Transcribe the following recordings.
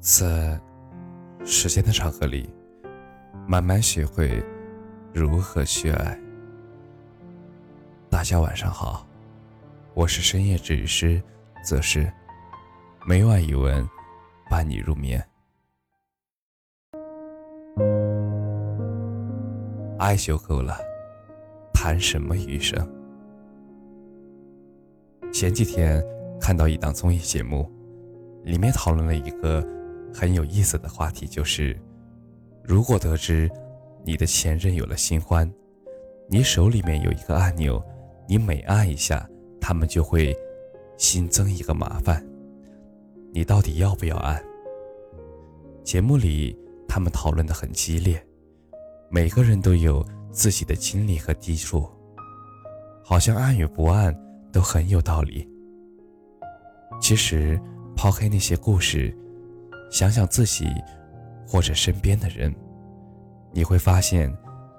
在时间的长河里，慢慢学会如何去爱。大家晚上好，我是深夜治愈师，则是每晚一文伴你入眠。爱就够了，谈什么余生？前几天看到一档综艺节目，里面讨论了一个。很有意思的话题就是，如果得知你的前任有了新欢，你手里面有一个按钮，你每按一下，他们就会新增一个麻烦。你到底要不要按？节目里他们讨论的很激烈，每个人都有自己的经历和抵触，好像按与不按都很有道理。其实抛开那些故事。想想自己，或者身边的人，你会发现，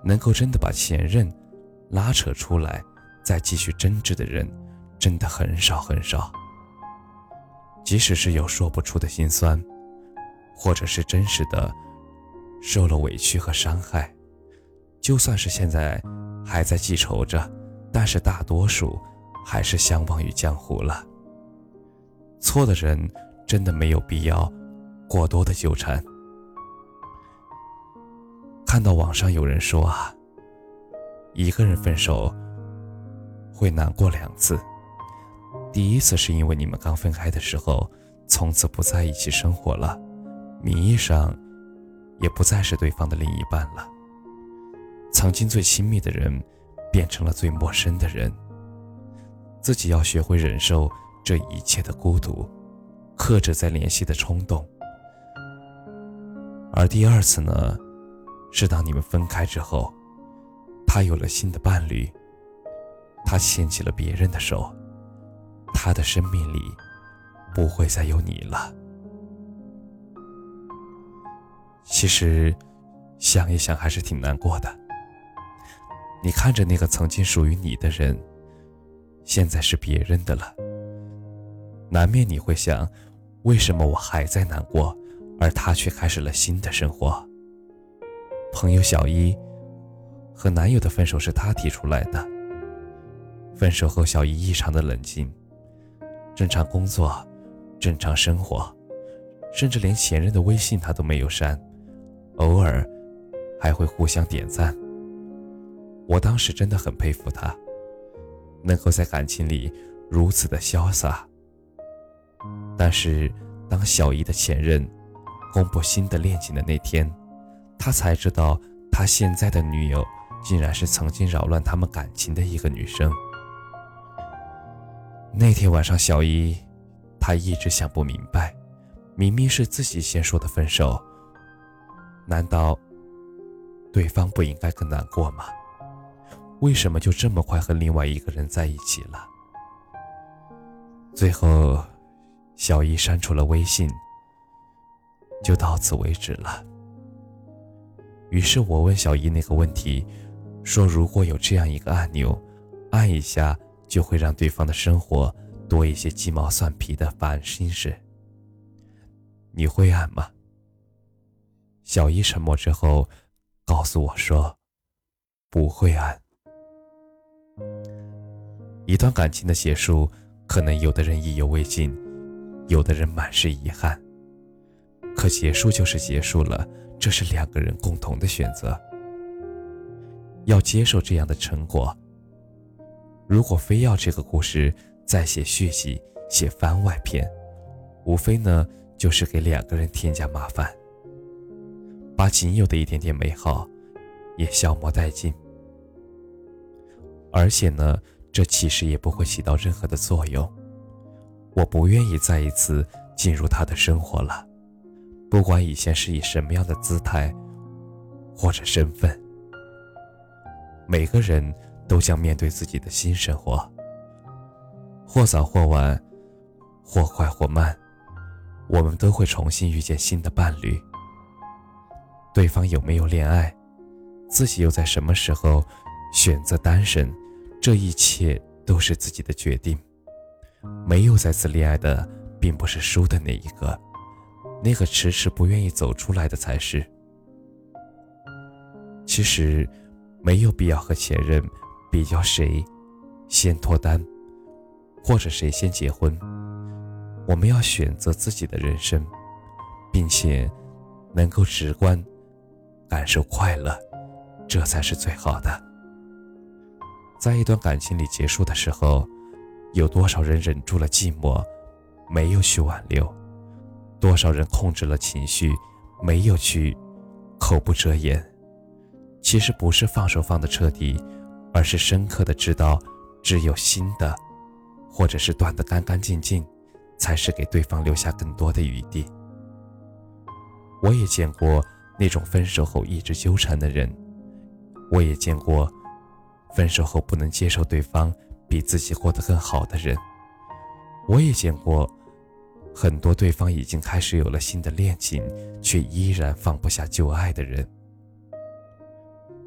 能够真的把前任拉扯出来，再继续争执的人，真的很少很少。即使是有说不出的心酸，或者是真实的受了委屈和伤害，就算是现在还在记仇着，但是大多数还是相忘于江湖了。错的人真的没有必要。过多的纠缠。看到网上有人说啊，一个人分手会难过两次，第一次是因为你们刚分开的时候，从此不在一起生活了，名义上也不再是对方的另一半了，曾经最亲密的人变成了最陌生的人，自己要学会忍受这一切的孤独，克制再联系的冲动。而第二次呢，是当你们分开之后，他有了新的伴侣，他牵起了别人的手，他的生命里不会再有你了。其实，想一想还是挺难过的。你看着那个曾经属于你的人，现在是别人的了，难免你会想，为什么我还在难过？而她却开始了新的生活。朋友小一和男友的分手是她提出来的。分手后，小一异常的冷静，正常工作，正常生活，甚至连前任的微信她都没有删，偶尔还会互相点赞。我当时真的很佩服她，能够在感情里如此的潇洒。但是，当小姨的前任。公布新的恋情的那天，他才知道，他现在的女友竟然是曾经扰乱他们感情的一个女生。那天晚上，小姨，她一直想不明白，明明是自己先说的分手，难道对方不应该更难过吗？为什么就这么快和另外一个人在一起了？最后，小姨删除了微信。就到此为止了。于是我问小姨那个问题，说如果有这样一个按钮，按一下就会让对方的生活多一些鸡毛蒜皮的烦心事，你会按吗？小姨沉默之后，告诉我说，不会按。一段感情的结束，可能有的人意犹未尽，有的人满是遗憾。可结束就是结束了，这是两个人共同的选择。要接受这样的成果。如果非要这个故事再写续集、写番外篇，无非呢就是给两个人添加麻烦，把仅有的一点点美好也消磨殆尽。而且呢，这其实也不会起到任何的作用。我不愿意再一次进入他的生活了。不管以前是以什么样的姿态或者身份，每个人都将面对自己的新生活。或早或晚，或快或慢，我们都会重新遇见新的伴侣。对方有没有恋爱，自己又在什么时候选择单身，这一切都是自己的决定。没有再次恋爱的，并不是输的那一个。那个迟迟不愿意走出来的才是。其实，没有必要和前任比较谁先脱单，或者谁先结婚。我们要选择自己的人生，并且能够直观感受快乐，这才是最好的。在一段感情里结束的时候，有多少人忍住了寂寞，没有去挽留？多少人控制了情绪，没有去口不择言？其实不是放手放的彻底，而是深刻的知道，只有新的，或者是断的干干净净，才是给对方留下更多的余地。我也见过那种分手后一直纠缠的人，我也见过分手后不能接受对方比自己过得更好的人，我也见过很多对方已经开始有了新的恋情，却依然放不下旧爱的人。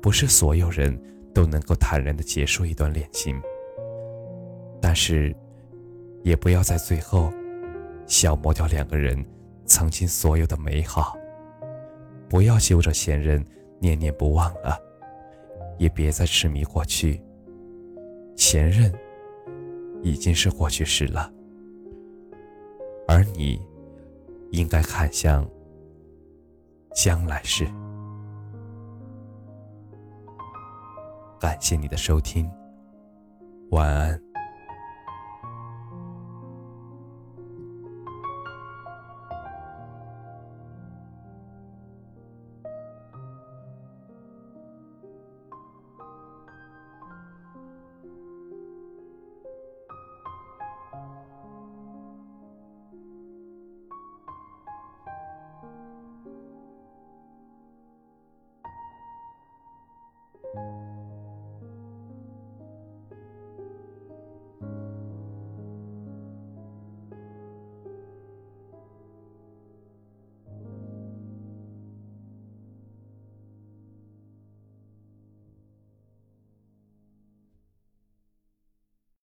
不是所有人都能够坦然的结束一段恋情，但是，也不要在最后消磨掉两个人曾经所有的美好。不要揪着前任念念不忘了，也别再痴迷过去。前任已经是过去式了，而你应该看向将来式。感谢你的收听，晚安。